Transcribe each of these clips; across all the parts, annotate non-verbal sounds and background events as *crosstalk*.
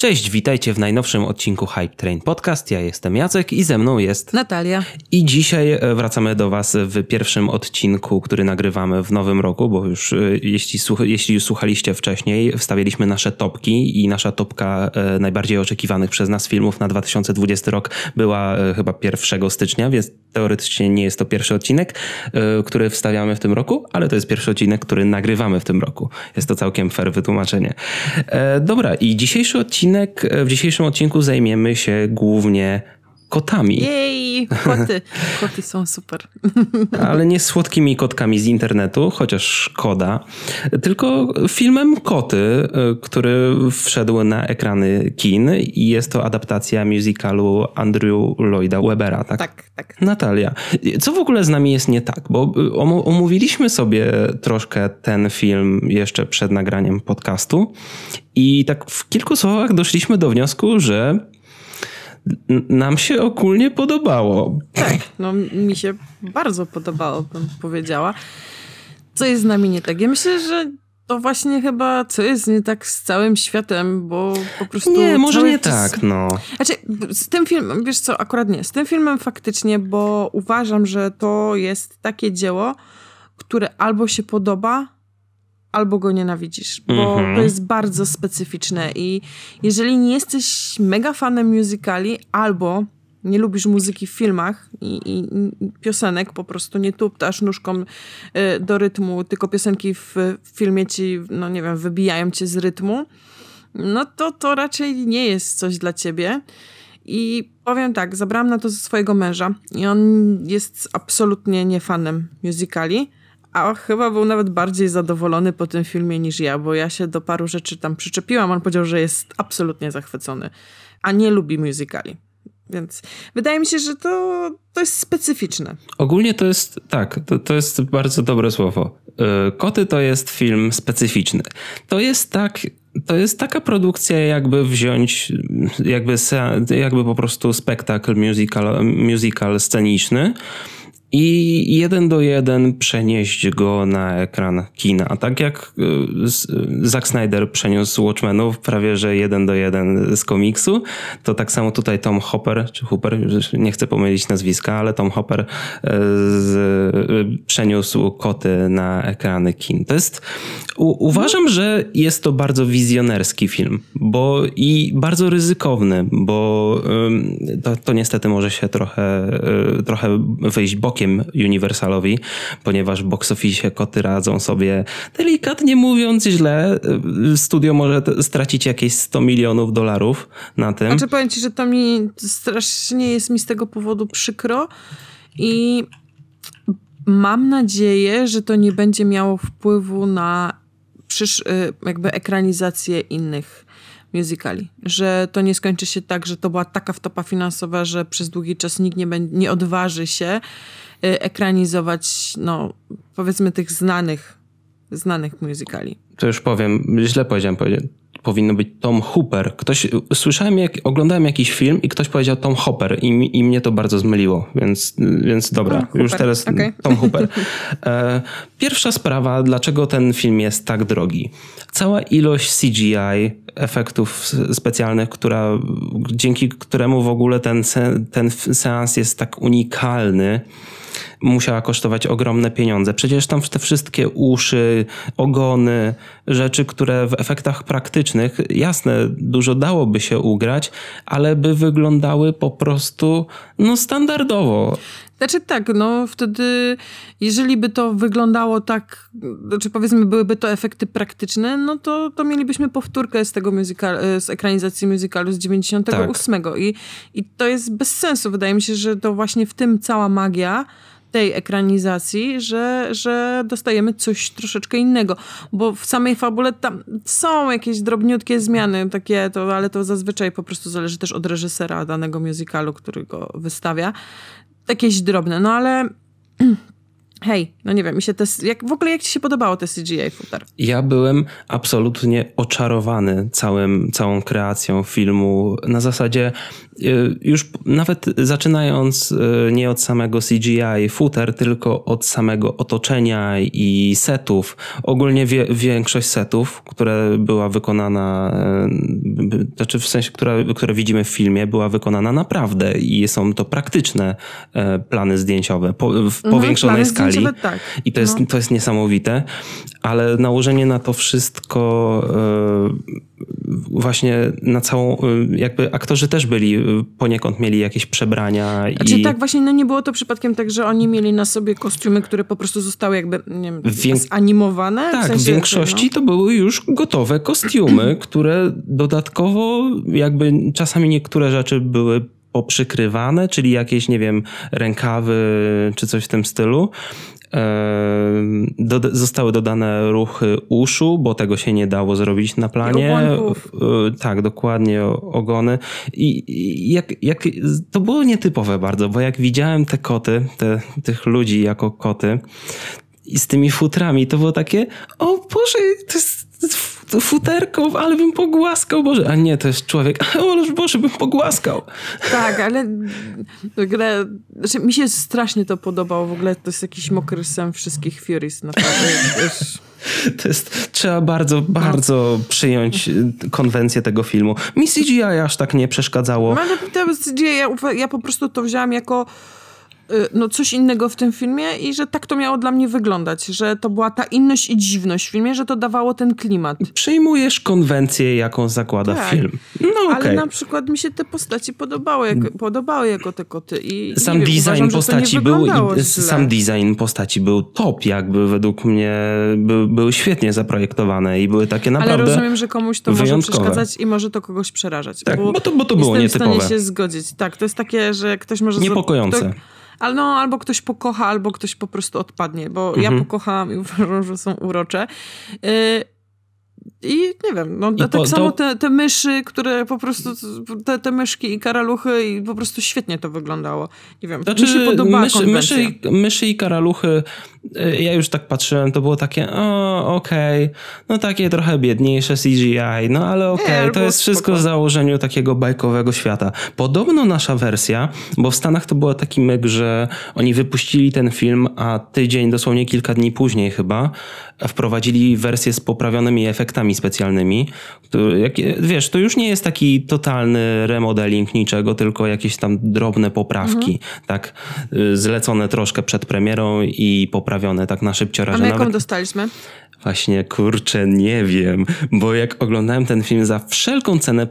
Cześć, witajcie w najnowszym odcinku Hype Train Podcast. Ja jestem Jacek i ze mną jest Natalia. I dzisiaj e, wracamy do Was w pierwszym odcinku, który nagrywamy w nowym roku, bo już e, jeśli, jeśli już słuchaliście wcześniej, wstawialiśmy nasze topki i nasza topka e, najbardziej oczekiwanych przez nas filmów na 2020 rok była chyba 1 stycznia, więc teoretycznie nie jest to pierwszy odcinek, który wstawiamy w tym roku, ale to jest pierwszy odcinek, który nagrywamy w tym roku. Jest to całkiem fair wytłumaczenie. Dobra, i dzisiejszy odcinek odcinek. E, w dzisiejszym odcinku zajmiemy się głównie kotami. Jej, koty. *laughs* Koty są super. Ale nie słodkimi kotkami z internetu, chociaż szkoda, tylko filmem Koty, e, który wszedł na ekrany kin i jest to adaptacja musicalu Andrew Lloyda Webera, tak? Tak, tak. Natalia, co w ogóle z nami jest nie tak? Bo e, omówiliśmy sobie troszkę ten film jeszcze przed nagraniem podcastu i tak w kilku słowach doszliśmy do wniosku, że nam się ogólnie podobało. Tak, no mi się bardzo podobało, bym powiedziała. Co jest z nami nie tak? Ja myślę, że to właśnie chyba co jest nie tak z całym światem, bo po prostu... Nie, może nie czas... tak, no. Znaczy, z tym filmem, wiesz co, akurat nie, z tym filmem faktycznie, bo uważam, że to jest takie dzieło, które albo się podoba, albo go nienawidzisz, bo mm -hmm. to jest bardzo specyficzne i jeżeli nie jesteś mega fanem musicali albo nie lubisz muzyki w filmach i, i, i piosenek, po prostu nie tuptasz nóżką y, do rytmu, tylko piosenki w, w filmie ci, no nie wiem, wybijają cię z rytmu, no to to raczej nie jest coś dla ciebie. I powiem tak, zabrałam na to ze swojego męża i on jest absolutnie nie fanem musicali a chyba był nawet bardziej zadowolony po tym filmie niż ja, bo ja się do paru rzeczy tam przyczepiłam. On powiedział, że jest absolutnie zachwycony, a nie lubi musicali. Więc wydaje mi się, że to, to jest specyficzne. Ogólnie to jest, tak, to, to jest bardzo dobre słowo. E, Koty to jest film specyficzny. To jest tak, to jest taka produkcja, jakby wziąć, jakby, jakby po prostu spektakl musical, musical sceniczny i jeden do jeden przenieść go na ekran kina. Tak jak y, Zack Snyder przeniósł Watchmenów prawie że jeden do jeden z komiksu, to tak samo tutaj Tom Hopper, czy Hooper, nie chcę pomylić nazwiska, ale Tom Hopper y, z, y, przeniósł koty na ekrany kin. To jest, u, uważam, że jest to bardzo wizjonerski film, bo i bardzo ryzykowny, bo to, to niestety może się trochę, trochę wyjść bokiem bokiem Universalowi, ponieważ w box office koty radzą sobie delikatnie mówiąc źle. Studio może stracić jakieś 100 milionów dolarów na tym. Znaczy powiem ci, że to mi strasznie jest mi z tego powodu przykro i mam nadzieję, że to nie będzie miało wpływu na przysz, y, jakby ekranizację innych musicali. Że to nie skończy się tak, że to była taka wtopa finansowa, że przez długi czas nikt nie, nie odważy się Y, ekranizować, no, powiedzmy tych znanych, znanych musicali. To już powiem, źle powiedziałem, powinno być Tom Hooper. Ktoś, słyszałem, jak, oglądałem jakiś film i ktoś powiedział Tom Hopper i, i mnie to bardzo zmyliło, więc, więc dobra, Tom już teraz okay. Tom Hooper. E, pierwsza sprawa, dlaczego ten film jest tak drogi. Cała ilość CGI, efektów specjalnych, która, dzięki któremu w ogóle ten, ten seans jest tak unikalny, musiała kosztować ogromne pieniądze. Przecież tam te wszystkie uszy, ogony, rzeczy, które w efektach praktycznych, jasne, dużo dałoby się ugrać, ale by wyglądały po prostu no standardowo. Znaczy tak, no wtedy, jeżeli by to wyglądało tak, znaczy powiedzmy byłyby to efekty praktyczne, no to, to mielibyśmy powtórkę z tego musical, z ekranizacji musicalu z 98 tak. I, i to jest bez sensu. Wydaje mi się, że to właśnie w tym cała magia tej ekranizacji, że, że dostajemy coś troszeczkę innego. Bo w samej fabule tam są jakieś drobniutkie zmiany, takie, to, ale to zazwyczaj po prostu zależy też od reżysera danego musicalu, który go wystawia. Jakieś drobne, no ale *clears throat* hej, no nie wiem, mi się te, jak, w ogóle jak ci się podobało te CGI futer? Ja byłem absolutnie oczarowany całym, całą kreacją filmu. Na zasadzie y, już nawet zaczynając y, nie od samego CGI footer, tylko od samego otoczenia i setów. Ogólnie wie, większość setów, które była wykonana, y, znaczy w sensie, które, które widzimy w filmie, była wykonana naprawdę i są to praktyczne plany zdjęciowe po, w mhm, powiększonej skali skali. Tak. I to jest, no. to jest niesamowite, ale nałożenie na to wszystko e, właśnie na całą, e, jakby aktorzy też byli, e, poniekąd mieli jakieś przebrania. Znaczy i... tak, właśnie no nie było to przypadkiem tak, że oni mieli na sobie kostiumy, które po prostu zostały jakby, nie wiem, Wiek... zanimowane? Tak, w, sensie, w większości no. to były już gotowe kostiumy, *clears throat* które dodatkowo jakby czasami niektóre rzeczy były poprzykrywane, czyli jakieś, nie wiem, rękawy czy coś w tym stylu. Do, zostały dodane ruchy uszu, bo tego się nie dało zrobić na planie. E, tak, dokładnie, ogony. I, i jak, jak, to było nietypowe bardzo, bo jak widziałem te koty, te, tych ludzi jako koty, i z tymi futrami, to było takie, o Boże, to jest to futerko, ale bym pogłaskał, Boże. A nie, to jest człowiek, *laughs* ale Boże, bym pogłaskał. Tak, ale w ogóle, znaczy, mi się strasznie to podobało. W ogóle to jest jakiś mokry sen wszystkich Furies. Naprawdę. To jest, trzeba bardzo, bardzo przyjąć konwencję tego filmu. Mi CGI aż tak nie przeszkadzało. No, ale to CGI, ja, ja po prostu to wziąłam jako no, coś innego w tym filmie i że tak to miało dla mnie wyglądać, że to była ta inność i dziwność w filmie, że to dawało ten klimat. Przyjmujesz konwencję, jaką zakłada tak. film. No, okay. Ale na przykład mi się te postaci podobały, jak, podobały jako te koty. I, sam design uważam, postaci był i, sam design postaci był top, jakby według mnie by, były świetnie zaprojektowane i były takie naprawdę Ale rozumiem, że komuś to wyjątkowe. może przeszkadzać i może to kogoś przerażać. Tak, bo, bo to, bo to było nietypowe. Jestem w stanie się zgodzić. Tak, to jest takie, że ktoś może... Niepokojące. Ale no, albo ktoś pokocha, albo ktoś po prostu odpadnie, bo mhm. ja pokochałam i *laughs* uważam, że są urocze. Y i nie wiem, no, tak po, samo te, te myszy, które po prostu, te, te myszki i karaluchy i po prostu świetnie to wyglądało. Nie wiem, znaczy, mi się podobała myszy, myszy, i, myszy i karaluchy, ja już tak patrzyłem, to było takie, o, okej, okay. no takie trochę biedniejsze CGI, no ale okej, okay, to jest wszystko w założeniu takiego bajkowego świata. Podobno nasza wersja, bo w Stanach to był taki myk, że oni wypuścili ten film, a tydzień, dosłownie kilka dni później chyba, wprowadzili wersję z poprawionymi efektami specjalnymi. Wiesz, to już nie jest taki totalny remodeling niczego, tylko jakieś tam drobne poprawki, mhm. tak? Zlecone troszkę przed premierą i poprawione tak na szybciora. A jaką nawet... dostaliśmy? Właśnie, kurczę, nie wiem, bo jak oglądałem ten film za wszelką cenę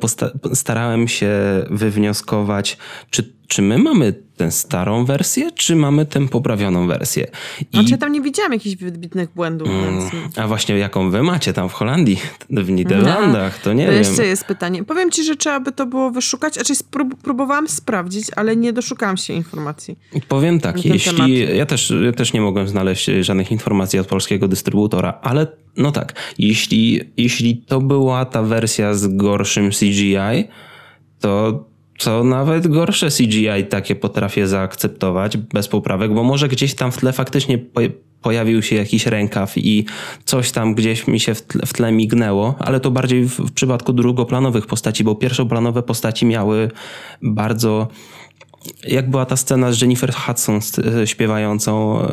starałem się wywnioskować, czy czy my mamy tę starą wersję, czy mamy tę poprawioną wersję? I... Znaczy ja tam nie widziałam jakichś wybitnych błędów. Mm, więc... A właśnie jaką wy macie tam w Holandii, *laughs* w Niderlandach, to nie to wiem. jeszcze jest pytanie. Powiem ci, że trzeba by to było wyszukać, znaczy sprób próbowałam sprawdzić, ale nie doszukałam się informacji. Powiem tak, jeśli... Ja też, ja też nie mogłem znaleźć żadnych informacji od polskiego dystrybutora, ale no tak, jeśli, jeśli to była ta wersja z gorszym CGI, to to nawet gorsze CGI takie potrafię zaakceptować bez poprawek, bo może gdzieś tam w tle faktycznie pojawił się jakiś rękaw i coś tam gdzieś mi się w tle, w tle mignęło, ale to bardziej w, w przypadku drugoplanowych postaci, bo pierwszoplanowe postaci miały bardzo jak była ta scena z Jennifer Hudson e, śpiewającą e,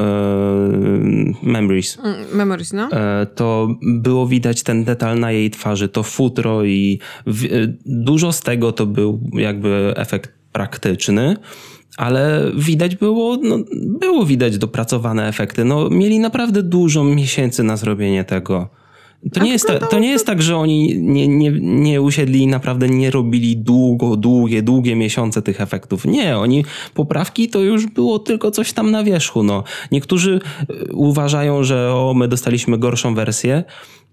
Memories. Mm, memories, no. E, to było widać ten detal na jej twarzy, to futro i w, e, dużo z tego to był jakby efekt praktyczny ale widać było, no, było widać dopracowane efekty. No, mieli naprawdę dużo miesięcy na zrobienie tego. To nie, jest to nie jest tak, że oni nie, nie, nie usiedli i naprawdę nie robili długo, długie, długie miesiące tych efektów. Nie, oni poprawki to już było tylko coś tam na wierzchu. No. Niektórzy e, uważają, że o, my dostaliśmy gorszą wersję,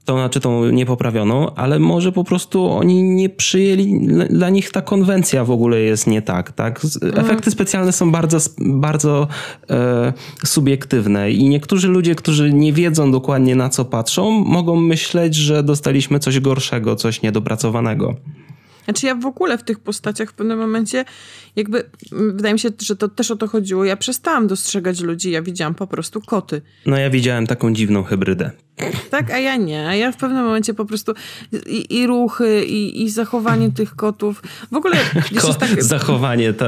to znaczy tą niepoprawioną, ale może po prostu oni nie przyjęli, dla nich ta konwencja w ogóle jest nie tak, tak? Mhm. Efekty specjalne są bardzo, bardzo e, subiektywne i niektórzy ludzie, którzy nie wiedzą dokładnie na co patrzą, mogą myśleć, że dostaliśmy coś gorszego, coś niedopracowanego. Znaczy ja w ogóle w tych postaciach w pewnym momencie jakby, wydaje mi się, że to też o to chodziło. Ja przestałam dostrzegać ludzi, ja widziałam po prostu koty. No ja widziałem taką dziwną hybrydę. Tak, a ja nie. A ja w pewnym momencie po prostu i, i ruchy, i, i zachowanie tych kotów. W ogóle... *laughs* Ko- tak, zachowanie. To...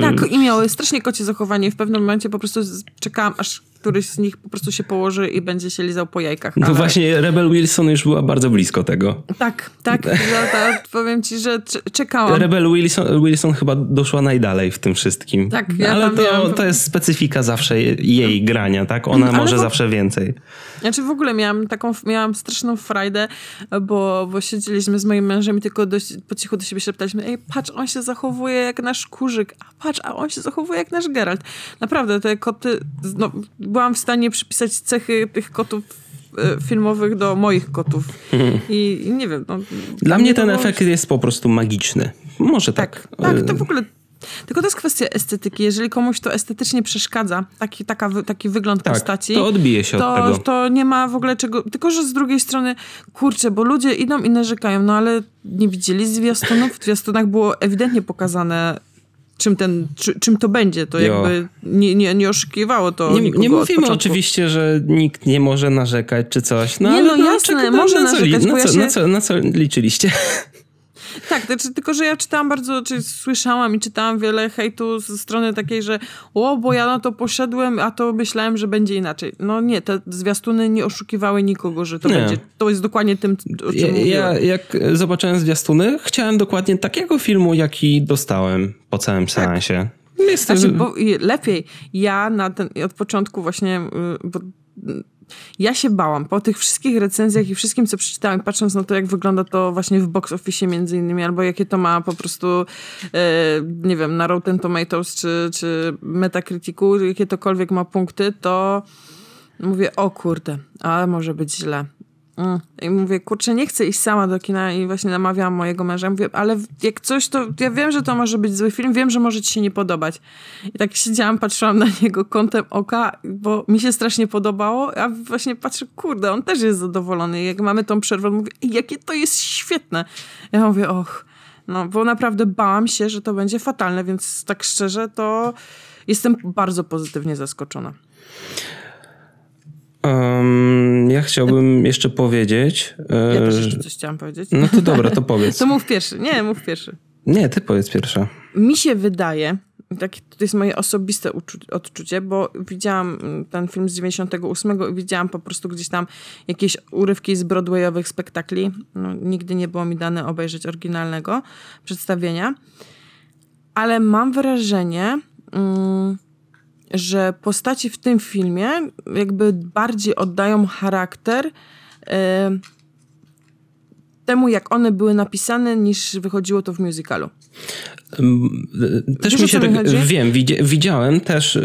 Tak, i miały strasznie kocie zachowanie. W pewnym momencie po prostu czekałam, aż któryś z nich po prostu się położy i będzie się lizał po jajkach. No ale... właśnie Rebel Wilson już była bardzo blisko tego. Tak, tak. *laughs* ja, powiem ci, że czekałam. Rebel Wilson, Wilson chyba doszła najdalej w tym wszystkim. Tak, ja Ale to, miałam... to jest specyfika zawsze jej grania, tak? Ona ale może zawsze więcej. Znaczy w ogóle miałam taką, miałam straszną frajdę, bo, bo siedzieliśmy z moim mężem i tylko dość, po cichu do siebie szeptaliśmy, ej, patrz, on się zachowuje jak nasz kurzyk, a patrz, a on się zachowuje jak nasz Geralt. Naprawdę, te koty, no, byłam w stanie przypisać cechy tych kotów e, filmowych do moich kotów. I, i nie wiem. No, dla mnie ten efekt jest po prostu magiczny. Może tak. Tak, tak to w ogóle tylko to jest kwestia estetyki. Jeżeli komuś to estetycznie przeszkadza, taki, taka, taki wygląd tak, postaci, to odbije się to, od tego. To nie ma w ogóle czego. Tylko, że z drugiej strony, kurczę, bo ludzie idą i narzekają, no ale nie widzieli zwiastunów. W zwiastunach było ewidentnie pokazane czym, ten, czy, czym to będzie. To jo. jakby nie, nie, nie oszukiwało to Nie, nie mówimy oczywiście, że nikt nie może narzekać czy coś. No, nie, no, no jasne, może na, narzekać. Na, co, się... na, co, na co liczyliście? Tak, to, czy, tylko że ja czytałam bardzo, czy słyszałam i czytałam wiele hejtu ze strony takiej, że o, bo ja na to poszedłem, a to myślałem, że będzie inaczej. No nie, te zwiastuny nie oszukiwały nikogo, że to nie. będzie. To jest dokładnie tym, o czym ja, ja jak zobaczyłem zwiastuny, chciałem dokładnie takiego filmu, jaki dostałem po całym tak. seansie. Jest znaczy, bo lepiej. Ja na ten, od początku właśnie, y, bo ja się bałam po tych wszystkich recenzjach i wszystkim, co przeczytałam, patrząc na to, jak wygląda to właśnie w box office między innymi, albo jakie to ma po prostu, e, nie wiem, na Rotten Tomatoes czy, czy Metacriticu, jakie tokolwiek ma punkty, to mówię, o kurde, ale może być źle. I mówię, kurczę, nie chcę iść sama do kina i właśnie namawiałam mojego męża. Mówię, ale jak coś, to ja wiem, że to może być zły film, wiem, że może ci się nie podobać. I tak siedziałam, patrzyłam na niego kątem oka, bo mi się strasznie podobało, a właśnie patrzę, kurde, on też jest zadowolony. Jak mamy tą przerwę, mówię, jakie to jest świetne. Ja mówię, och, no, bo naprawdę bałam się, że to będzie fatalne, więc tak szczerze, to jestem bardzo pozytywnie zaskoczona. Um, ja chciałbym jeszcze powiedzieć. Ja też jeszcze coś chciałam powiedzieć. No to dobra, to powiedz. *laughs* to mów pierwszy. Nie, mów pierwszy. Nie, ty powiedz pierwsza. Mi się wydaje, takie to jest moje osobiste odczucie, bo widziałam ten film z 98 i widziałam po prostu gdzieś tam jakieś urywki z broadwayowych spektakli. No, nigdy nie było mi dane obejrzeć oryginalnego przedstawienia. Ale mam wrażenie... Mm, że postaci w tym filmie jakby bardziej oddają charakter temu, jak one były napisane, niż wychodziło to w musicalu. Też Wiesz, mi się tak, wiem, widziałem też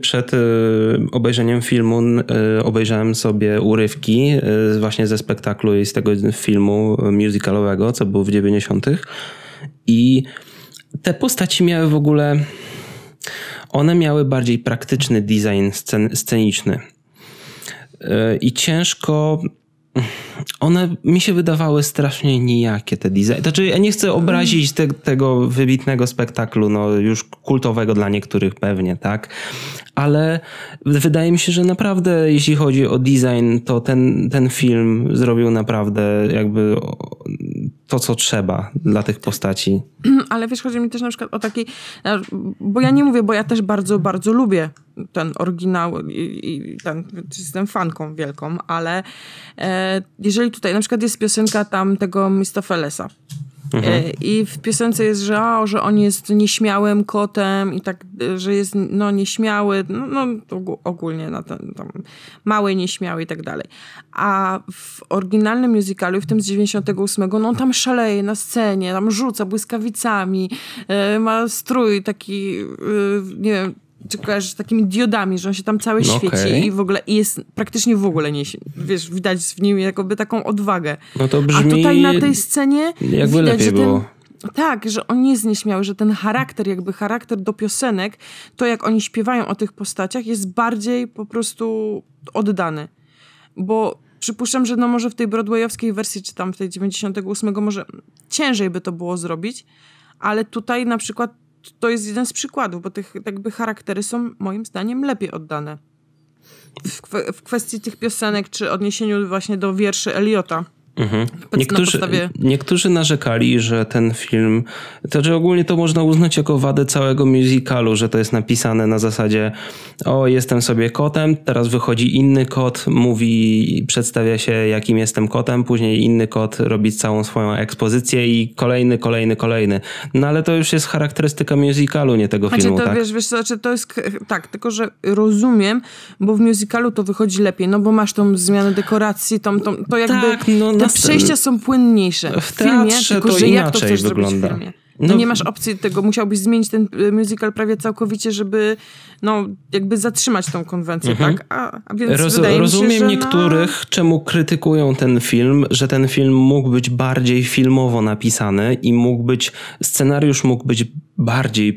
przed obejrzeniem filmu, obejrzałem sobie urywki właśnie ze spektaklu i z tego filmu musicalowego, co był w 90. I te postaci miały w ogóle one miały bardziej praktyczny design scen sceniczny. E, I ciężko one mi się wydawały strasznie nijakie te designy. Znaczy, ja nie chcę obrazić te, tego wybitnego spektaklu, no już kultowego dla niektórych pewnie, tak? Ale wydaje mi się, że naprawdę, jeśli chodzi o design, to ten, ten film zrobił naprawdę jakby to, co trzeba dla tych postaci. Ale wiesz, chodzi mi też na przykład o taki, bo ja nie mówię, bo ja też bardzo, bardzo lubię ten oryginał i, i ten, jestem fanką wielką, ale e, jeżeli tutaj na przykład jest piosenka tam tego Mistofelesa, Mhm. E, I w piosence jest, że, o, że on jest nieśmiałym kotem i tak, że jest no, nieśmiały, no, no ogólnie no, ten, tam, mały, nieśmiały i tak dalej. A w oryginalnym musicalu, w tym z 98, no on tam szaleje na scenie, tam rzuca błyskawicami, e, ma strój taki, e, nie wiem, czy kojarzysz, takimi diodami, że on się tam cały no świeci okay. i w ogóle i jest praktycznie w ogóle nie, wiesz, widać w nim jakoby taką odwagę. No to brzmi... A tutaj na tej scenie jakby widać, lepiej że ten, było. Tak, że on jest nieśmiały, że ten charakter, jakby charakter do piosenek, to jak oni śpiewają o tych postaciach jest bardziej po prostu oddany. Bo przypuszczam, że no może w tej broadwayowskiej wersji, czy tam w tej 98 może ciężej by to było zrobić, ale tutaj na przykład to jest jeden z przykładów, bo tych jakby charaktery są moim zdaniem lepiej oddane. W, w kwestii tych piosenek, czy odniesieniu właśnie do wierszy Eliota. Mhm. Niektórzy, podstawie... niektórzy narzekali, że ten film, to że ogólnie to można uznać jako wadę całego musicalu, że to jest napisane na zasadzie o, jestem sobie kotem, teraz wychodzi inny kot, mówi, przedstawia się jakim jestem kotem, później inny kot robi całą swoją ekspozycję i kolejny, kolejny, kolejny. No ale to już jest charakterystyka musicalu, nie tego znaczy, filmu, to, tak? Wiesz, wiesz, znaczy to jest, tak, tylko że rozumiem, bo w musicalu to wychodzi lepiej, no bo masz tą zmianę dekoracji, tą, tą, to jakby... Tak, no, te przejścia są płynniejsze w, w filmie, tylko że jak to chcesz wygląda. zrobić w filmie? No, nie masz opcji tego, musiałbyś zmienić ten y, musical prawie całkowicie, żeby no, jakby zatrzymać tą konwencję, mhm. tak? A, a więc Roz, rozumiem się, niektórych, no... czemu krytykują ten film, że ten film mógł być bardziej filmowo napisany i mógł być, scenariusz mógł być bardziej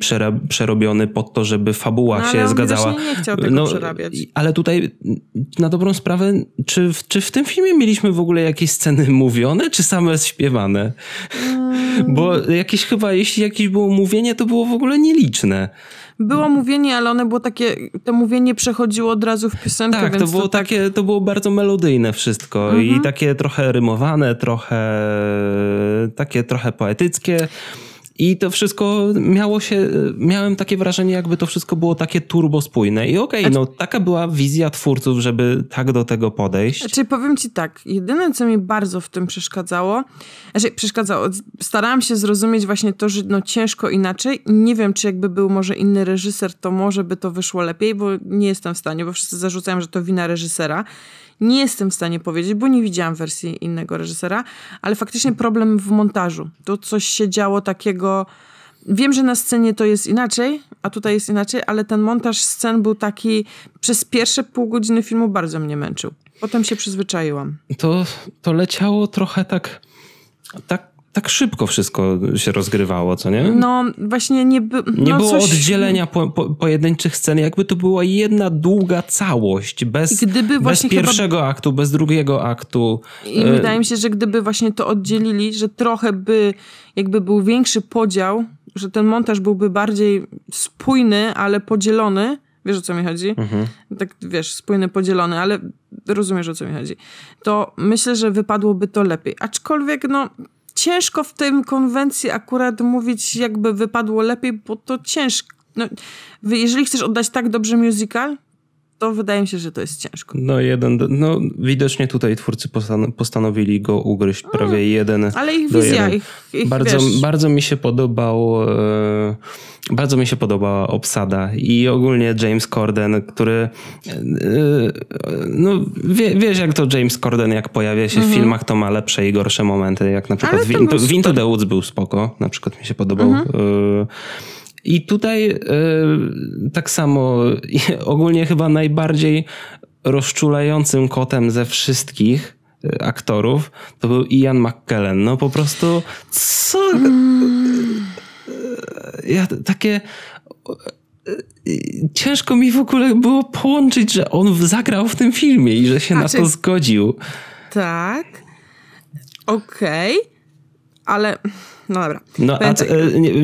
przerobiony pod to, żeby fabuła no, się zgadzała. nie chciał tego no, przerabiać. Ale tutaj na dobrą sprawę, czy, czy w tym filmie mieliśmy w ogóle jakieś sceny mówione, czy same śpiewane? Hmm. Bo jakieś chyba, jeśli jakieś było mówienie, to było w ogóle nieliczne. Było mówienie, ale one było takie, to mówienie przechodziło od razu w piosenkę. Tak, to było to tak... takie, to było bardzo melodyjne wszystko mhm. i takie trochę rymowane, trochę takie trochę poetyckie. I to wszystko miało się, miałem takie wrażenie, jakby to wszystko było takie turbo spójne. I okej, okay, no taka była wizja twórców, żeby tak do tego podejść. Znaczy powiem ci tak, jedyne co mi bardzo w tym przeszkadzało, znaczy przeszkadzało, starałam się zrozumieć właśnie to, że no ciężko inaczej. Nie wiem, czy jakby był może inny reżyser, to może by to wyszło lepiej, bo nie jestem w stanie, bo wszyscy zarzucają, że to wina reżysera. Nie jestem w stanie powiedzieć, bo nie widziałam wersji innego reżysera, ale faktycznie problem w montażu. To coś się działo takiego. Wiem, że na scenie to jest inaczej, a tutaj jest inaczej, ale ten montaż scen był taki. Przez pierwsze pół godziny filmu bardzo mnie męczył. Potem się przyzwyczaiłam. To, to leciało trochę tak. tak tak szybko wszystko się rozgrywało, co nie? No, właśnie nie, by, no, nie było coś... oddzielenia po, po, pojedynczych scen, jakby to była jedna długa całość, bez, bez pierwszego chyba... aktu, bez drugiego aktu. I e... wydaje mi się, że gdyby właśnie to oddzielili, że trochę by, jakby był większy podział, że ten montaż byłby bardziej spójny, ale podzielony, Wiesz o co mi chodzi? Mhm. Tak wiesz, spójny, podzielony, ale rozumiesz o co mi chodzi. To myślę, że wypadłoby to lepiej. Aczkolwiek, no, ciężko w tym konwencji akurat mówić, jakby wypadło lepiej, bo to ciężko. No, jeżeli chcesz oddać tak dobrze musical, to wydaje mi się, że to jest ciężko. No jeden, no widocznie tutaj twórcy postanowili go ugryźć prawie mm, jeden Ale ich wizja, ich, ich bardzo, bardzo mi się podobał e, bardzo mi się podobała obsada i ogólnie James Corden, który e, no wie, wiesz jak to James Corden jak pojawia się w mhm. filmach to ma lepsze i gorsze momenty, jak na przykład w Into, the Woods był spoko, na przykład mi się podobał. Mhm. E, i tutaj e, tak samo ogólnie chyba najbardziej rozczulającym kotem ze wszystkich e, aktorów to był Ian McKellen. No po prostu co? Mm. Ja takie ciężko mi w ogóle było połączyć, że on zagrał w tym filmie i że się A na czy... to zgodził. Tak. Okej. Okay. Ale no dobra. No, a, tak.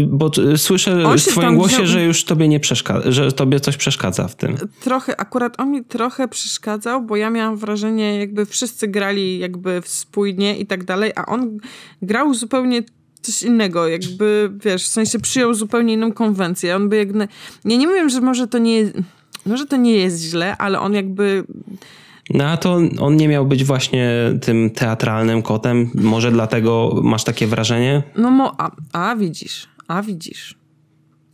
bo słyszę w twoim głosie, wziął... że już tobie nie przeszkadza, że tobie coś przeszkadza w tym. Trochę, akurat on mi trochę przeszkadzał, bo ja miałam wrażenie, jakby wszyscy grali jakby spójnie i tak dalej, a on grał zupełnie coś innego, jakby, wiesz, w sensie przyjął zupełnie inną konwencję. On by jak... Ja nie wiem, że może to nie. Może to nie jest źle, ale on jakby no a to on nie miał być właśnie tym teatralnym kotem? Może dlatego masz takie wrażenie? No, mo, a, a widzisz, a widzisz.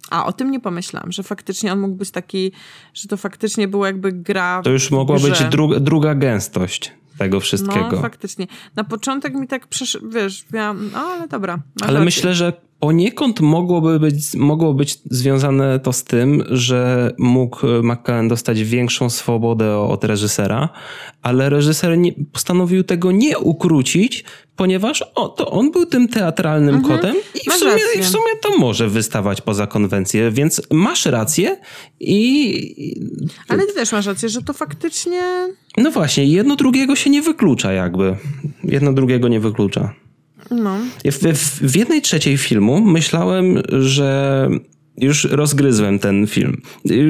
A o tym nie pomyślałam, że faktycznie on mógł być taki, że to faktycznie było jakby gra. To już mogła być dru druga gęstość tego wszystkiego. No, faktycznie. Na początek mi tak przesz... wiesz, miałam, no ale dobra. Ale myślę, że Poniekąd mogłoby być, mogło być związane to z tym, że mógł McKellen dostać większą swobodę od reżysera, ale reżyser nie, postanowił tego nie ukrócić, ponieważ o, to on był tym teatralnym mhm. kotem i w, sumie, i w sumie to może wystawać poza konwencję, więc masz rację i... Ale ty też masz rację, że to faktycznie... No właśnie, jedno drugiego się nie wyklucza jakby. Jedno drugiego nie wyklucza. No. W, w, w jednej trzeciej filmu myślałem, że już rozgryzłem ten film.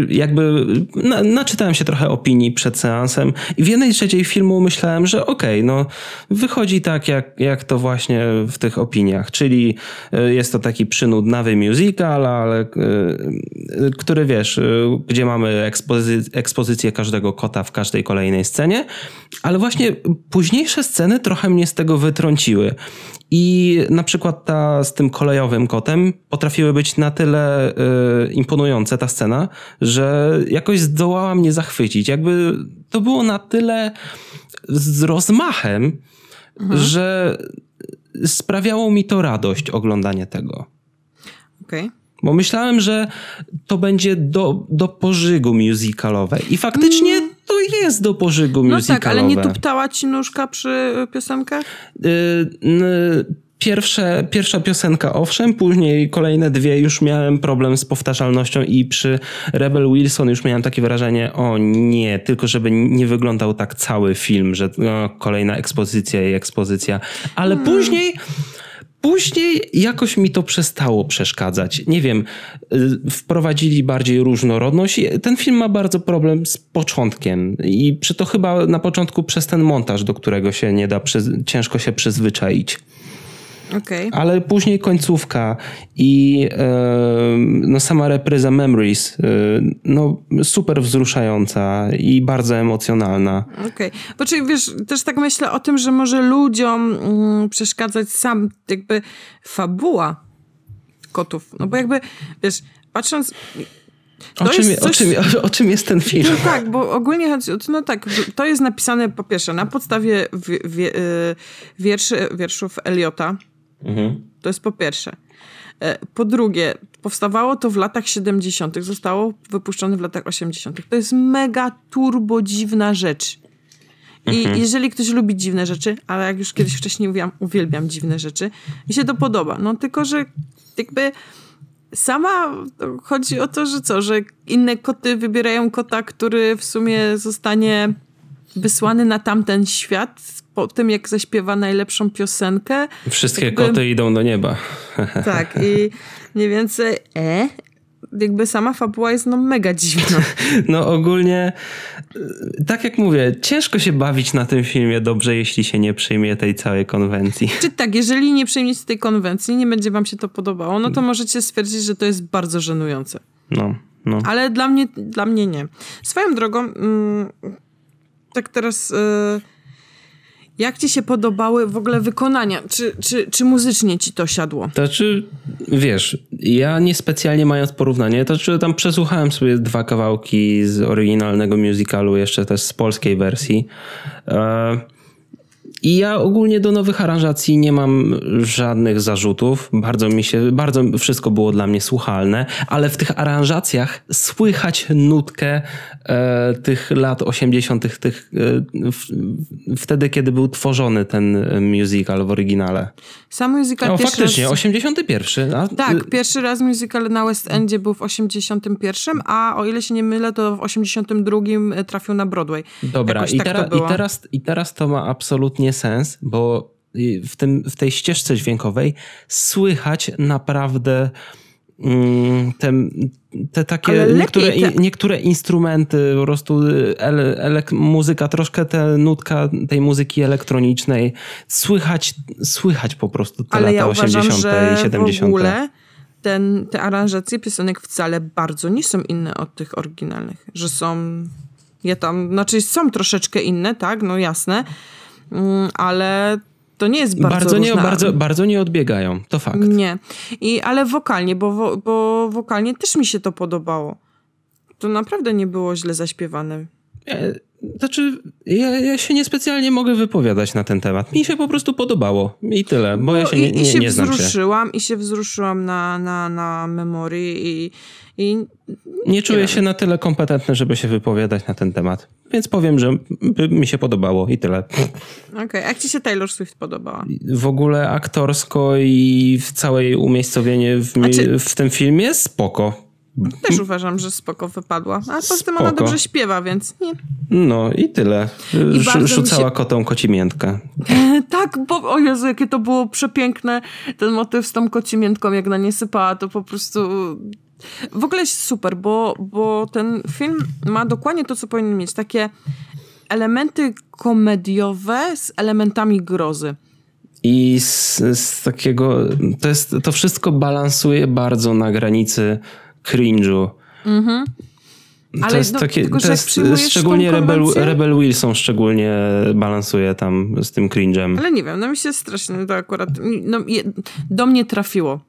Jakby na, naczytałem się trochę opinii przed seansem i w jednej trzeciej filmu myślałem, że okej, okay, no wychodzi tak jak, jak to właśnie w tych opiniach, czyli e, jest to taki przynudnawy musical, ale e, który wiesz, e, gdzie mamy ekspozy ekspozycję każdego kota w każdej kolejnej scenie, ale właśnie późniejsze sceny trochę mnie z tego wytrąciły. I na przykład ta z tym kolejowym kotem potrafiły być na tyle imponujące ta scena, że jakoś zdołała mnie zachwycić. Jakby to było na tyle z rozmachem, mhm. że sprawiało mi to radość oglądanie tego. Okej. Okay. Bo myślałem, że to będzie do, do pożygu musicalowe. I faktycznie mm. to jest do pożygu no musicalowe. No tak, ale nie tuptała ci nóżka przy piosenkach? Yy, Pierwsze, pierwsza piosenka owszem, później kolejne dwie już miałem problem z powtarzalnością i przy Rebel Wilson już miałem takie wrażenie, o nie, tylko żeby nie wyglądał tak cały film, że no, kolejna ekspozycja i ekspozycja, ale hmm. później Później jakoś mi to przestało przeszkadzać. Nie wiem, y, wprowadzili bardziej różnorodność. Ten film ma bardzo problem z początkiem i przy to chyba na początku przez ten montaż, do którego się nie da, ciężko się przyzwyczaić. Okay. Ale później końcówka i no sama repryza Memories, e, no super wzruszająca i bardzo emocjonalna. Okej, okay. bo czyli wiesz, też tak myślę o tym, że może ludziom mm, przeszkadzać sam jakby fabuła kotów. No bo jakby, wiesz, patrząc... O czym, coś... o, czym, o, czym, jest ten film? No tak, bo ogólnie chodzi o to, no tak, to jest napisane po pierwsze na podstawie wie, y, wierszy, wierszów Eliota, Mhm. To jest po pierwsze. E, po drugie, powstawało to w latach 70., zostało wypuszczone w latach 80. To jest mega turbo dziwna rzecz. I mhm. jeżeli ktoś lubi dziwne rzeczy, ale jak już kiedyś wcześniej mówiłam, uwielbiam dziwne rzeczy, mi się to podoba. No tylko, że jakby sama chodzi o to, że co, że inne koty wybierają kota, który w sumie zostanie wysłany na tamten świat po tym, jak zaśpiewa najlepszą piosenkę. Wszystkie jakby... koty idą do nieba. *laughs* Tak, i mniej więcej e, jakby sama fabuła jest no mega dziwna. *laughs* No ogólnie, tak jak mówię, ciężko się bawić na tym filmie dobrze, jeśli się nie przyjmie tej całej konwencji. Czy tak, jeżeli nie przyjmiecie tej konwencji, nie będzie wam się to podobało, no to możecie stwierdzić, że to jest bardzo żenujące. No, no. Ale dla mnie, dla mnie nie. Swoją drogą, mm, tak teraz... Yy, jak ci się podobały w ogóle wykonania? Czy, czy, czy muzycznie ci to siadło? To czy, wiesz, ja niespecjalnie mając porównanie, to czy tam przesłuchałem sobie dwa kawałki z oryginalnego musicalu, jeszcze też z polskiej wersji. E i ja ogólnie do nowych aranżacji nie mam żadnych zarzutów. Bardzo mi się, bardzo wszystko było dla mnie słuchalne, ale w tych aranżacjach słychać nutkę tych lat 80., tych, e, wtedy, kiedy był tworzony ten musical w oryginale. Sam musical o, faktycznie, raz... 81. A... Tak, pierwszy raz musical na West Endzie był w 81, a o ile się nie mylę, to w 82 trafił na Broadway. Dobra, i, tak tera- i, teraz, i teraz to ma absolutnie sens, bo w, tym, w tej ścieżce dźwiękowej słychać naprawdę te, te takie niektóre, te... niektóre instrumenty, po prostu ele, ele, muzyka, troszkę ta nutka tej muzyki elektronicznej, słychać, słychać po prostu te Ale lata ja 80. uważam, i 70. W ogóle ten, te aranżacje piosenek wcale bardzo nie są inne od tych oryginalnych, że są ja tam, znaczy są troszeczkę inne, tak, no jasne, Mm, ale to nie jest bardzo bardzo nie, bardzo, bardzo nie odbiegają, to fakt. Nie. I, ale wokalnie, bo, bo wokalnie też mi się to podobało. To naprawdę nie było źle zaśpiewane. E, Znaczy, ja, ja się niespecjalnie mogę wypowiadać na ten temat. Mi się po prostu podobało i tyle, bo ja się nie, nie, I się nie znam wzruszyłam, się. I się wzruszyłam na, na, na memorii i, i Nie czuję się na tyle kompetentny, żeby się wypowiadać na ten temat. Więc powiem, że mi się podobało i tyle. Okej, jak ci się Taylor Swift podobała? W ogóle aktorsko i w całej umiejscowienie w, Znaczy- w tym filmie spoko. Też uważam, że spoko wypadła. A poza tym ona dobrze śpiewa, więc nie. No i tyle. I Sz- Rzucała się- kotą kocimiętkę. *laughs* Tak, bo o Jezu, jakie to było przepiękne. Ten motyw z tą kocimiętką, jak na nie sypała, to po prostu... W ogóle jest super, bo, bo ten film ma dokładnie to, co powinien mieć. Takie elementy komediowe z elementami grozy. I z, z takiego, to, jest, to wszystko balansuje bardzo na granicy cringe'u. To Ale jest no, takie, tylko, to jest szczególnie Rebel, Rebel Wilson szczególnie balansuje tam z tym cringe'em. Ale nie wiem, no mi się strasznie to akurat... No, je, do mnie trafiło.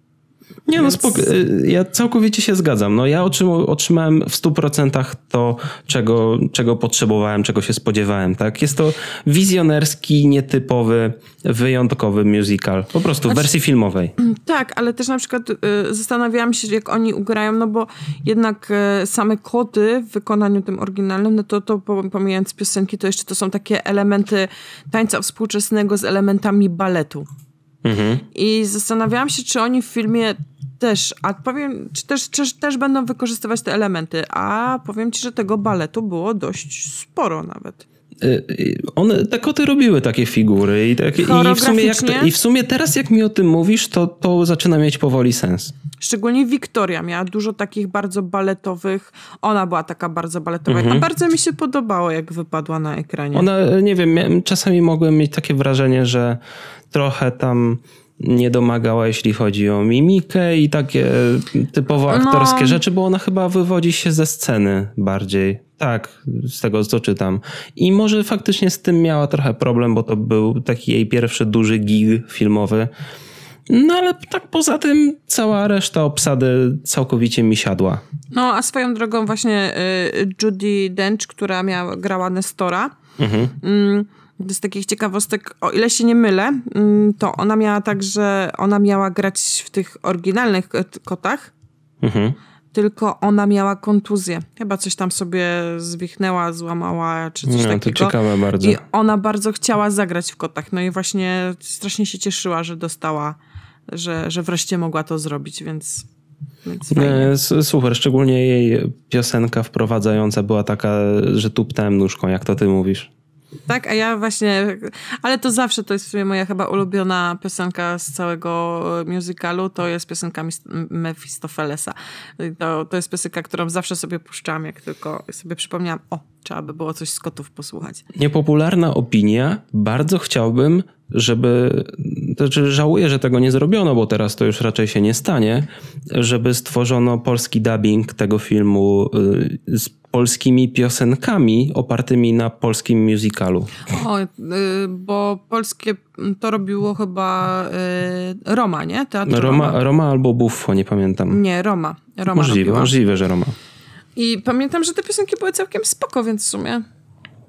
Nie no, spoko- ja całkowicie się zgadzam. No ja otrzyma- otrzymałem w 100% to, czego, czego potrzebowałem, czego się spodziewałem. Tak? Jest to wizjonerski, nietypowy, wyjątkowy musical. Po prostu w wersji filmowej. Tak, ale też na przykład y, zastanawiałam się, jak oni ugrają, no bo jednak y, same koty w wykonaniu tym oryginalnym, no to, to po- pomijając piosenki, to jeszcze to są takie elementy tańca współczesnego z elementami baletu. Mhm. I zastanawiałam się, czy oni w filmie też, a powiem, czy też, czy też będą wykorzystywać te elementy, a powiem ci, że tego baletu było dość sporo nawet. Y, y, One, te koty robiły takie figury i, tak, i, w sumie jak, i w sumie teraz jak mi o tym mówisz, to, to zaczyna mieć powoli sens. Szczególnie Wiktoria miała dużo takich bardzo baletowych. Ona była taka bardzo baletowa. A bardzo mi się podobało, jak wypadła na ekranie. Ona, nie wiem, czasami mogłem mieć takie wrażenie, że trochę tam nie domagała, jeśli chodzi o mimikę i takie typowo aktorskie No. rzeczy, bo ona chyba wywodzi się ze sceny bardziej. Tak, z tego co czytam. I może faktycznie z tym miała trochę problem, bo to był taki jej pierwszy duży gig filmowy. No ale tak poza tym cała reszta obsady całkowicie mi siadła. No, a swoją drogą właśnie y, Judy Dench, która miała, grała Nestora, Mhm. mm, z takich ciekawostek, o ile się nie mylę, mm, to ona miała tak, że ona miała grać w tych oryginalnych kot- kotach, Mhm. Tylko ona miała kontuzję. Chyba coś tam sobie zwichnęła, złamała, czy coś No, to takiego. ciekawe bardzo. I ona bardzo chciała zagrać w kotach. No i właśnie strasznie się cieszyła, że dostała, że, że wreszcie mogła to zrobić, więc, Super, szczególnie jej piosenka wprowadzająca była taka, że tuptałem nóżką, jak to ty mówisz. Tak, a ja właśnie, ale to zawsze to jest w sumie moja chyba ulubiona piosenka z całego musicalu, to jest piosenka Mefistofelesa. To, to jest piosenka, którą zawsze sobie puszczam, jak tylko sobie przypomniałam, o, trzeba by było coś z kotów posłuchać. Niepopularna opinia, bardzo chciałbym, żeby, to znaczy żałuję, że tego nie zrobiono, bo teraz to już raczej się nie stanie, żeby stworzono polski dubbing tego filmu y, z polskimi piosenkami opartymi na polskim musicalu. O, y, bo polskie to robiło chyba y, Roma, nie? Teatr Roma, Roma albo Buffo, nie pamiętam. Nie, Roma. Roma Możliwe, robiła. możliwe, że Roma. I pamiętam, że te piosenki były całkiem spoko, więc w sumie...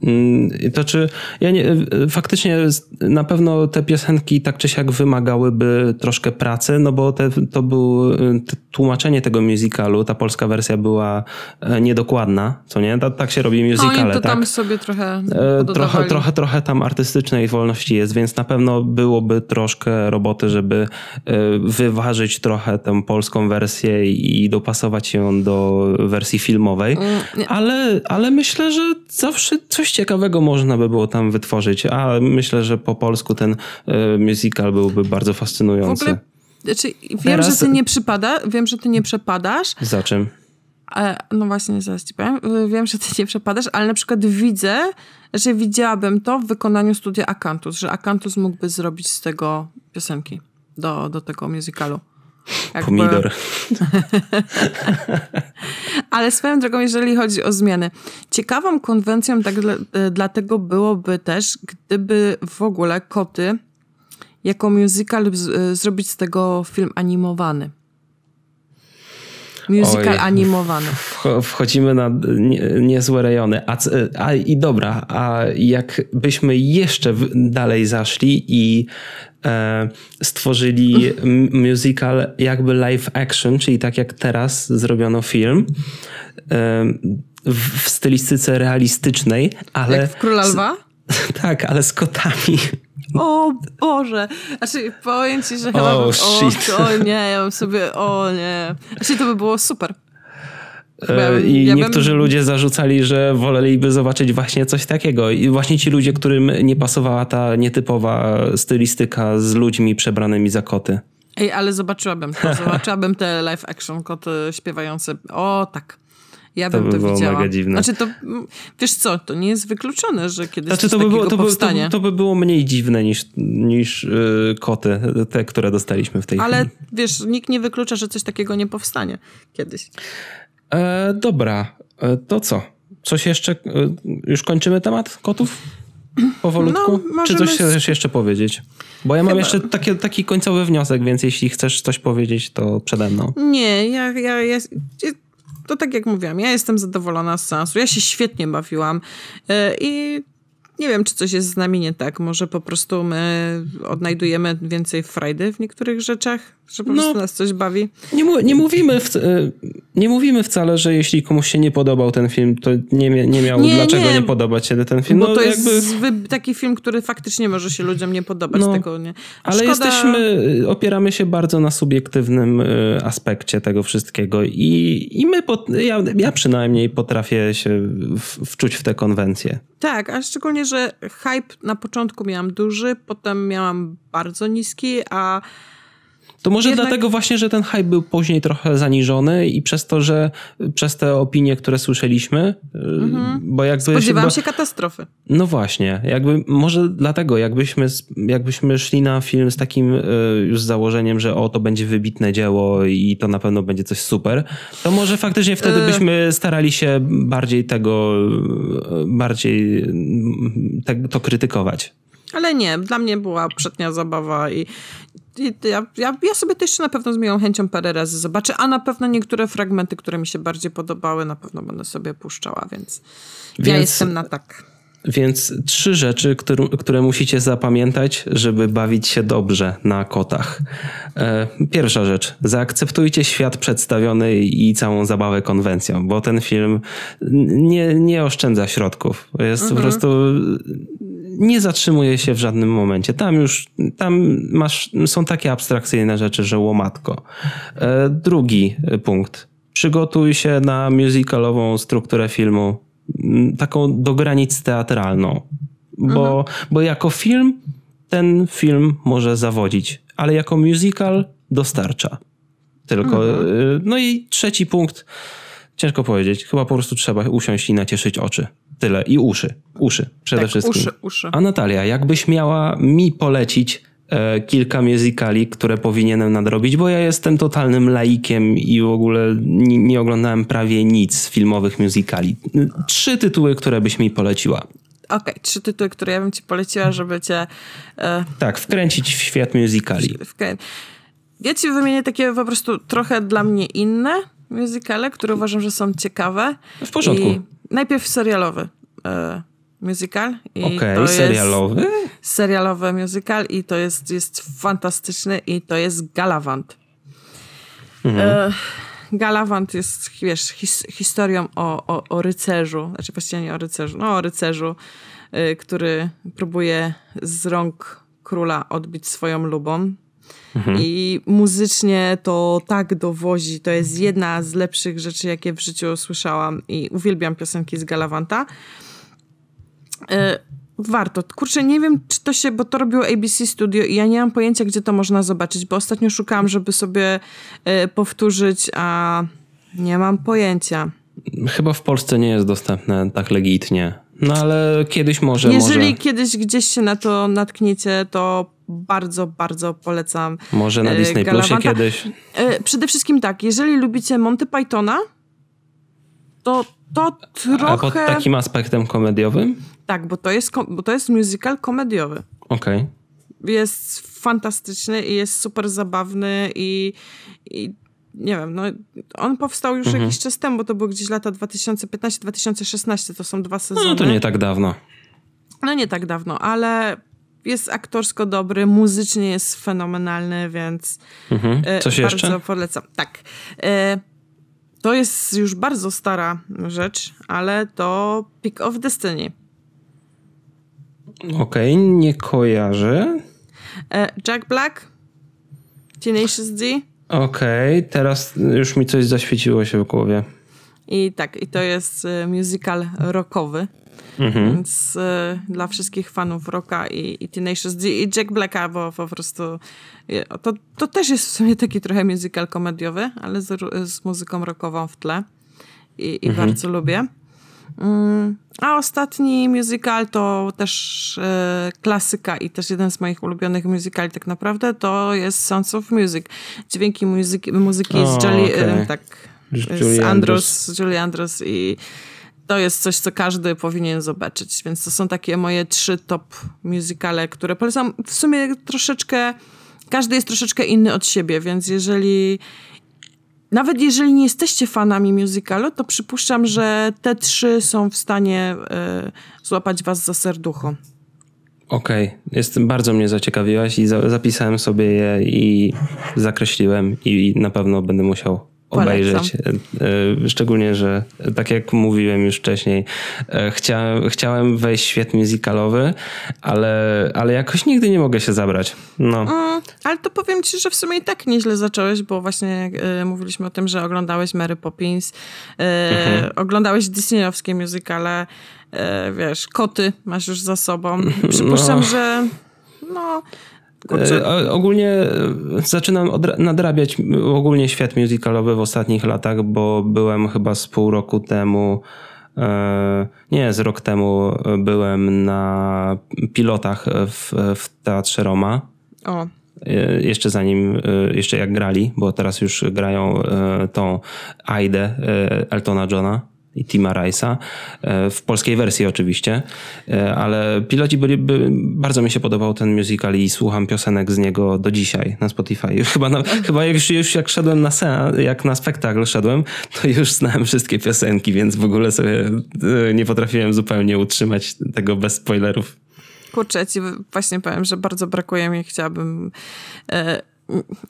Mm, To czy ja nie, faktycznie na pewno te piosenki tak czy siak wymagałyby troszkę pracy, no bo te, to był te tłumaczenie tego musicalu, ta polska wersja była e, niedokładna, co nie? Ta, tak się robi Oni musicale, to tak? tam sobie trochę E, Trochę, trochę, trochę tam artystycznej wolności jest, więc na pewno byłoby troszkę roboty, żeby e, wyważyć trochę tę polską wersję i dopasować ją do wersji filmowej. nie. Ale, ale myślę, że zawsze coś ciekawego można by było tam wytworzyć, a myślę, że po polsku ten e, musical byłby bardzo W fascynujący. ogóle, znaczy, wiem, Teraz- że ty nie przypada, wiem, że ty nie przepadasz, Za czym? ale, no właśnie, zaraz ci powiem, wiem, że ty nie przepadasz, ale na przykład widzę, że widziałabym to w wykonaniu studia Akantus, że Akantus mógłby zrobić z tego piosenki do, do tego musicalu. Jakby- Pomidor. *laughs* Ale swoją drogą, jeżeli chodzi o zmiany, ciekawą konwencją tak dla, e, dlatego byłoby też, gdyby w ogóle koty jako musical z, e, zrobić z tego film animowany. Musical Oj. animowany. Wch- wchodzimy na niezłe rejony. A, a, I dobra, a jakbyśmy jeszcze dalej zaszli i e, stworzyli musical jakby live action, czyli tak jak teraz zrobiono film, e, w, w stylistyce realistycznej, ale... Jak w Króla Lwa? *laughs* tak, ale z kotami. O Boże! Znaczy, powiem ci, że chyba... Oh, shit. O, o nie, ja bym sobie... O nie. Znaczy, to by było super. Ja, I ja niektórzy bym... ludzie zarzucali, że woleliby zobaczyć właśnie coś takiego. I właśnie ci ludzie, którym nie pasowała ta nietypowa stylistyka z ludźmi przebranymi za koty. Ej, ale zobaczyłabym to. Zobaczyłabym te live action koty śpiewające. O, tak. Ja bym to, by to widziała. Mega dziwne. Znaczy to, wiesz co, to nie jest wykluczone, że kiedyś znaczy, to by było, to powstanie. By, to, to, by było mniej dziwne niż, niż yy, koty, te, które dostaliśmy w tej Ale chwili. wiesz, nikt nie wyklucza, że coś takiego nie powstanie kiedyś. E, dobra, e, to co? Coś jeszcze? E, już kończymy temat kotów? *clears throat* Powolutku? No, Czy coś chcesz jeszcze powiedzieć? Bo ja mam Chyba. jeszcze taki, taki końcowy wniosek, więc jeśli chcesz coś powiedzieć, to przede mną. Nie, ja, ja, ja to tak jak mówiłam, ja jestem zadowolona z sensu. Ja się świetnie bawiłam i nie wiem, czy coś jest z nami nie tak. Może po prostu my odnajdujemy więcej frajdy w niektórych rzeczach, że po no, prostu nas coś bawi. Nie, nie, mówimy w, nie mówimy wcale, że jeśli komuś się nie podobał ten film, to nie, nie miał nie, dlaczego nie. nie podobać się ten film. Bo no, to jakby... jest taki film, który faktycznie może się ludziom nie podobać. No, tego nie. Ale szkoda... jesteśmy, opieramy się bardzo na subiektywnym y, aspekcie tego wszystkiego i, i my, ja, ja przynajmniej potrafię się wczuć w te konwencje. Tak, a szczególnie, że hype na początku miałam duży, potem miałam bardzo niski, a to może Jednak... dlatego właśnie, że ten hype był później trochę zaniżony i przez to, że przez te opinie, które słyszeliśmy, mhm. bo jakby... Spodziewałam się, się katastrofy. No właśnie, jakby może dlatego, jakbyśmy, jakbyśmy szli na film z takim e, już założeniem, że o, to będzie wybitne dzieło i to na pewno będzie coś super, to może faktycznie wtedy e. byśmy starali się bardziej tego, bardziej te, to krytykować. Ale nie, dla mnie była przednia zabawa i ja, ja, ja sobie to jeszcze na pewno z miłą chęcią parę razy zobaczę, a na pewno niektóre fragmenty, które mi się bardziej podobały, na pewno będę sobie puszczała, więc, więc ja jestem na tak. Więc trzy rzeczy, które, które musicie zapamiętać, żeby bawić się dobrze na kotach. E, pierwsza rzecz. Zaakceptujcie świat przedstawiony i całą zabawę konwencją, bo ten film nie, nie oszczędza środków. Jest mhm. po prostu nie zatrzymuje się w żadnym momencie. Tam już, tam masz, są takie abstrakcyjne rzeczy, że łomatko. E, drugi punkt. Przygotuj się na musicalową strukturę filmu, taką do granic teatralną. Bo, mhm. bo jako film ten film może zawodzić, ale jako musical dostarcza. Tylko. Mhm. E, no i trzeci punkt. Ciężko powiedzieć. Chyba po prostu trzeba usiąść i nacieszyć oczy. Tyle. I uszy. Uszy przede tak, wszystkim. Uszy, uszy. A Natalia, jakbyś miała mi polecić kilka musicali, które powinienem nadrobić, bo ja jestem totalnym laikiem i w ogóle nie, nie oglądałem prawie nic z filmowych musicali. Trzy tytuły, które byś mi poleciła. Okej, okay, trzy tytuły, które ja bym ci poleciła, żeby cię... E... Tak, wkręcić w świat musicali. Wkrę... Ja ci wymienię takie po prostu trochę dla mnie inne musicale, które uważam, że są ciekawe. W porządku. I najpierw serialowy e, musical. Okej, okay, serialowy? Serialowy musical i to jest, jest fantastyczny i to jest Galavant. Mhm. E, Galavant jest, wiesz, his, historią o, o, o rycerzu, znaczy właściwie nie o rycerzu, no o rycerzu, y, który próbuje z rąk króla odbić swoją lubą. Mhm. I muzycznie to tak dowozi. To jest jedna z lepszych rzeczy, jakie w życiu słyszałam. I uwielbiam piosenki z Galavanta. E, warto. Kurczę, nie wiem, czy to się, bo to robiło ABC Studio i ja nie mam pojęcia, gdzie to można zobaczyć, bo ostatnio szukałam, żeby sobie e, powtórzyć, a nie mam pojęcia. Chyba w Polsce nie jest dostępne tak legitnie. No ale kiedyś może. Jeżeli może... kiedyś gdzieś się na to natkniecie, to bardzo, bardzo polecam. Może na e, Disney Plusie kiedyś. Przede wszystkim tak, jeżeli lubicie Monty Pythona, to to trochę... A pod takim aspektem komediowym? Tak, bo to jest, bo to jest musical komediowy. Okej. Okay. Jest fantastyczny i jest super zabawny i, i nie wiem, no on powstał już mhm. jakiś czas temu, bo to było gdzieś lata 2015-2016, to są dwa sezony. No to nie tak dawno. No nie tak dawno, ale jest aktorsko dobry, muzycznie jest fenomenalny, więc mhm. E, Coś bardzo jeszcze? polecam. Tak. E, to jest już bardzo stara rzecz, ale to Pick of Destiny. Okej, okay, nie kojarzę. E, Jack Black, Tenacious D. Okej, okay, teraz już mi coś zaświeciło się w głowie. I tak, i to jest musical rockowy. Mhm. Więc y, dla wszystkich fanów rocka i, i Tenacious D i Jack Blacka, bo po prostu to, to też jest w sumie taki trochę musical komediowy, ale z, z muzyką rockową w tle i, i mhm. bardzo lubię. Mm, a ostatni musical to też y, klasyka i też jeden z moich ulubionych musicali tak naprawdę to jest Sounds of Music. Dźwięki muzyki, muzyki z Julie, okay. tak, z Andros, Julie Andros i to jest coś, co każdy powinien zobaczyć. Więc to są takie moje trzy top musicale, które polecam. W sumie troszeczkę, każdy jest troszeczkę inny od siebie, więc jeżeli nawet jeżeli nie jesteście fanami musicalu, to przypuszczam, że te trzy są w stanie y, złapać was za serducho. Okej, okay. Bardzo mnie zaciekawiłaś i za, zapisałem sobie je i zakreśliłem i na pewno będę musiał obejrzeć. E, e, szczególnie, że tak jak mówiłem już wcześniej, e, chciałem, chciałem wejść w świat musicalowy, ale, ale jakoś nigdy nie mogę się zabrać. No. Mm, ale to powiem ci, że w sumie i tak nieźle zacząłeś, bo właśnie y, mówiliśmy o tym, że oglądałeś Mary Poppins, y, mhm. oglądałeś disneyowskie musicale, y, wiesz, koty masz już za sobą. *laughs* Przypuszczam, no. że no, Kurczę. E, ogólnie e, zaczynam nadrabiać ogólnie świat musicalowy w ostatnich latach, bo byłem chyba z pół roku temu, e, nie, z rok temu byłem na pilotach w, w Teatrze Roma. O. Jeszcze zanim, jeszcze jak grali, bo teraz już grają tą Aidę Eltona Johna i Tima Rice'a, e, w polskiej wersji oczywiście, e, ale piloci byli, by, bardzo mi się podobał ten musical i słucham piosenek z niego do dzisiaj na Spotify. *laughs* Chyba, na, chyba już, już jak szedłem na sean, jak na spektakl szedłem, to już znałem wszystkie piosenki, więc w ogóle sobie e, nie potrafiłem zupełnie utrzymać tego bez spoilerów. Kurczę, ci właśnie powiem, że bardzo brakuje mi, chciałabym e,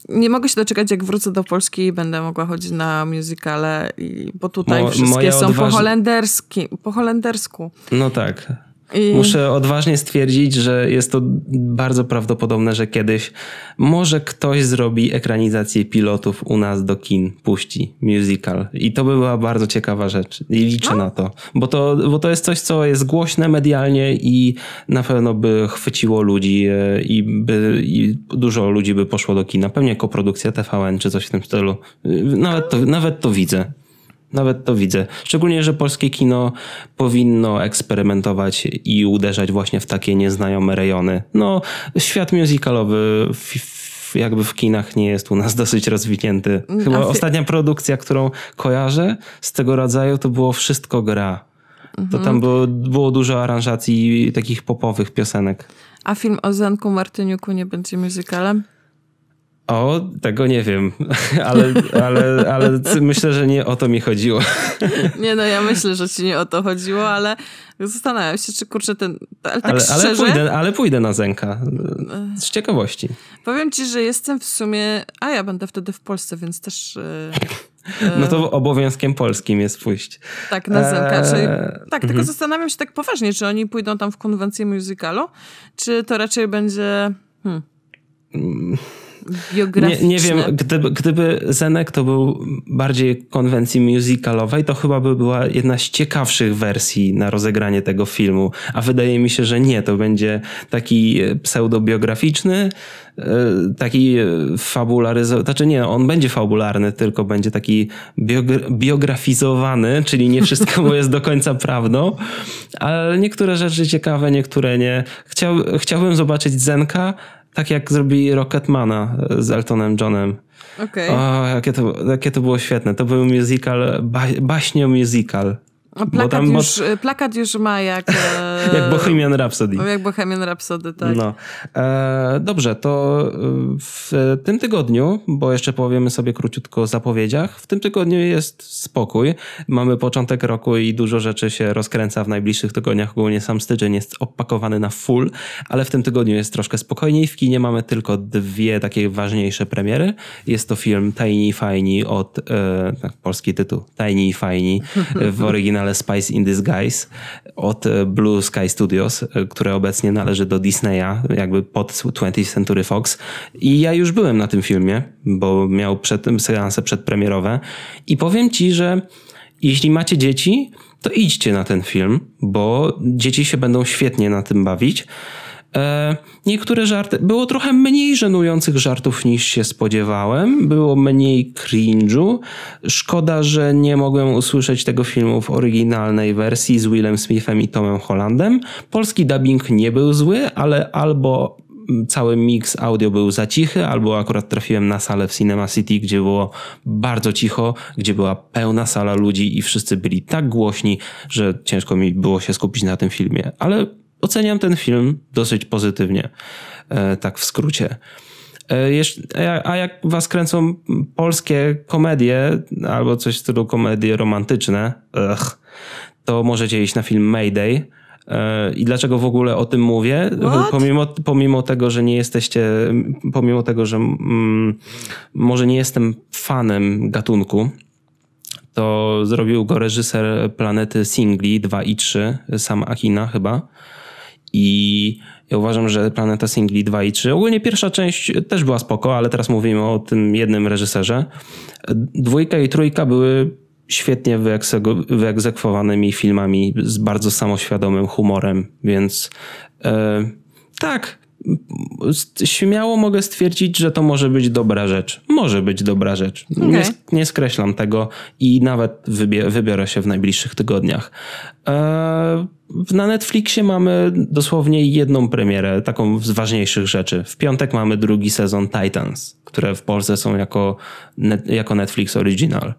nie mogę się doczekać, jak wrócę do Polski i będę mogła chodzić na musicale, bo tutaj Mo, wszystkie są odważ... po, holenderski, po holendersku. No tak. I... Muszę odważnie stwierdzić, że jest to bardzo prawdopodobne, że kiedyś może ktoś zrobi ekranizację pilotów u nas do kin, puści musical. I to by była bardzo ciekawa rzecz. I liczę no. na to. Bo, to. bo to jest coś, co jest głośne medialnie i na pewno by chwyciło ludzi e, i, by, i dużo ludzi by poszło do kina. Pewnie koprodukcja TVN czy coś w tym stylu. Nawet to, nawet to widzę. Nawet to widzę. Szczególnie, że polskie kino powinno eksperymentować i uderzać właśnie w takie nieznajome rejony. No, świat musicalowy jakby w kinach nie jest u nas *laughs* dosyć rozwinięty. Chyba ostatnia produkcja, którą kojarzę z tego rodzaju, to było Wszystko gra. Mhm. To tam było, było dużo aranżacji takich popowych piosenek. A film o Zenku Martyniuku nie będzie musicalem? O, tego nie wiem, *laughs* ale, ale, ale myślę, że nie o to mi chodziło. *laughs* Nie no, ja myślę, że ci nie o to chodziło, ale zastanawiam się, czy kurczę ten... Ale, tak ale, szczerze, ale, pójdę, ale pójdę na Zenka, z ciekawości. Powiem ci, że jestem w sumie... A ja będę wtedy w Polsce, więc też... Yy, *laughs* no to obowiązkiem polskim jest pójść. Tak, na Zenka. Eee, tak, tylko mhm. zastanawiam się tak poważnie, czy oni pójdą tam w konwencję musicalu, czy to raczej będzie... Hmm. Biograficzne. Nie, nie wiem, gdyby, gdyby Zenek to był bardziej konwencji musicalowej, to chyba by była jedna z ciekawszych wersji na rozegranie tego filmu, a wydaje mi się, że nie, to będzie taki pseudobiograficzny, e, taki fabularyzowany, znaczy nie, on będzie fabularny, tylko będzie taki biografizowany, czyli nie wszystko *laughs* jest do końca prawdą, ale niektóre rzeczy ciekawe, niektóre nie. Chciał, chciałbym zobaczyć Zenka, tak jak zrobili Rocketmana z Eltonem Johnem. Okay. O, jakie to, jakie to było świetne. To był musical, ba, baśnio musical. Plakat, tam, już, plakat już ma jak e, *laughs* E, jak Bohemian Rhapsody. Jak Bohemian Rhapsody, tak. No. E, dobrze, to w tym tygodniu, bo jeszcze powiemy sobie króciutko o zapowiedziach, w tym tygodniu jest spokój. Mamy początek roku i dużo rzeczy się rozkręca w najbliższych tygodniach. Ogólnie sam styczeń jest opakowany na full, ale w tym tygodniu jest troszkę spokojniej. W kinie mamy tylko dwie takie ważniejsze premiery. Jest to film Tiny Fajni od, e, tak, polski tytuł, Tiny Fajni *laughs* w oryginale Spice in Disguise od Blue Sky Studios, e, które obecnie należy do Disneya, jakby pod 20th Century Fox. I ja już byłem na tym filmie, bo miał przed, seanse przedpremierowe i powiem ci, że jeśli macie dzieci, to idźcie na ten film, bo dzieci się będą świetnie na tym bawić. E, niektóre żarty, było trochę mniej żenujących żartów niż się spodziewałem, było mniej cringe'u. Szkoda, że nie mogłem usłyszeć tego filmu w oryginalnej wersji z Willem Smithem i Tomem Hollandem. Polski dubbing nie był zły, ale albo cały mix audio był za cichy, albo akurat trafiłem na salę w Cinema City, gdzie było bardzo cicho, gdzie była pełna sala ludzi i wszyscy byli tak głośni, że ciężko mi było się skupić na tym filmie. Ale oceniam ten film dosyć pozytywnie, e, tak w skrócie. E, a jak was kręcą polskie komedie albo coś w stylu komedie romantyczne, to możecie iść na film Mayday. E, I dlaczego w ogóle o tym mówię? Pomimo, pomimo tego, że nie jesteście, pomimo tego, że mm, może nie jestem fanem gatunku, to zrobił go reżyser Planety Singli 2 i 3, sam Akina chyba. I ja uważam, że Planeta Singli 2 i 3, ogólnie pierwsza część też była spoko, ale teraz mówimy o tym jednym reżyserze. Dwójka i trójka były świetnie wyegzekwowanymi filmami z bardzo samoświadomym humorem, więc e, tak, śmiało mogę stwierdzić, że to może być dobra rzecz. Może być dobra rzecz. Okay. Nie, nie, skreślam tego i nawet wybiorę się w najbliższych tygodniach. E, na Netflixie mamy dosłownie jedną premierę, taką z ważniejszych rzeczy. W piątek mamy drugi sezon Titans, które w Polsce są jako, jako Netflix Original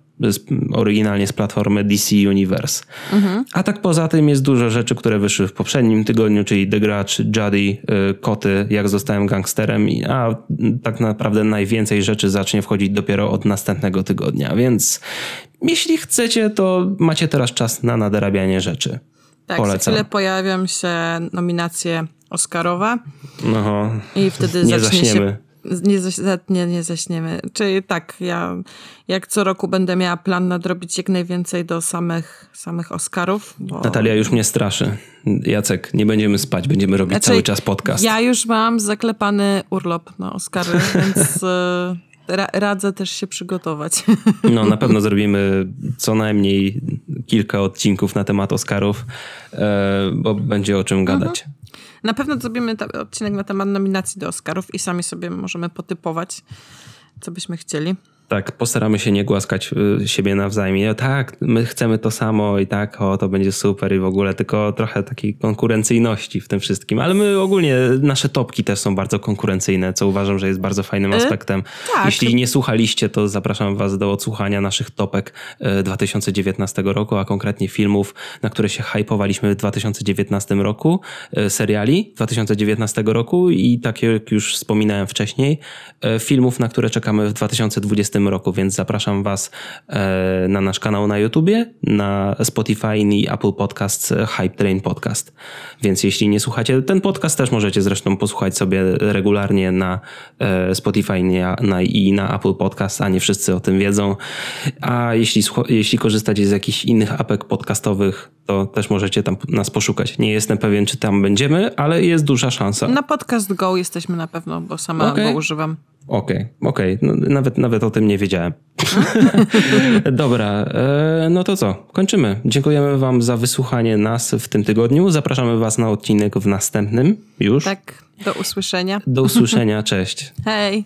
oryginalnie z platformy DC Universe. Mhm. A tak poza tym jest dużo rzeczy, które wyszły w poprzednim tygodniu, czyli The Grudge, Judy, y, Koty, Jak zostałem gangsterem, a tak naprawdę najwięcej rzeczy zacznie wchodzić dopiero od następnego tygodnia, więc jeśli chcecie, to macie teraz czas na nadrabianie rzeczy. Tak, Polecam. za chwilę pojawią się nominacje Oscarowe Aha. i wtedy nie zacznie zaśniemy. się nie, nie, nie zaśniemy. Czyli tak, ja jak co roku będę miała plan nadrobić jak najwięcej do samych, samych Oscarów. Bo... Natalia już mnie straszy. Jacek, nie będziemy spać, będziemy robić znaczy, cały czas podcast. Ja już mam zaklepany urlop na Oscary, *laughs* więc ra radzę też się przygotować. No, na pewno zrobimy co najmniej kilka odcinków na temat Oscarów, e, bo będzie o czym gadać. Mhm. Na pewno zrobimy odcinek na temat nominacji do Oscarów i sami sobie możemy potypować, co byśmy chcieli. Tak, postaramy się nie głaskać y, siebie nawzajem. tak, my chcemy to samo i tak, o, to będzie super i w ogóle, tylko trochę takiej konkurencyjności w tym wszystkim. Ale my ogólnie, nasze topki też są bardzo konkurencyjne, co uważam, że jest bardzo fajnym y, aspektem. tak. Jeśli nie słuchaliście, to zapraszam was do odsłuchania naszych topek 2019 y, roku, a konkretnie filmów, na które się hypowaliśmy w 2019 roku, seriali 2019 roku i tak jak już wspominałem wcześniej, filmów, na które czekamy w 2020 tym roku, więc zapraszam Was e, na nasz kanał na YouTubie, na Spotify i Apple Podcasts Hype Train Podcast. Więc jeśli nie słuchacie, ten podcast też możecie zresztą posłuchać sobie regularnie na e, Spotify i na Apple Podcast, a nie wszyscy o tym wiedzą. A jeśli, jeśli korzystacie z jakichś innych apek podcastowych, to też możecie tam nas poszukać. Nie jestem pewien, czy tam będziemy, ale jest duża szansa. Na Podcast Go jesteśmy na pewno, bo sama okay. go używam. Okej, okay, okej. Okay. No, nawet, nawet o tym nie wiedziałem. *laughs* Dobra, e, no to co? Kończymy. Dziękujemy Wam za wysłuchanie nas w tym tygodniu. Zapraszamy Was na odcinek w następnym już. Tak, do usłyszenia. Do usłyszenia, cześć. Hej.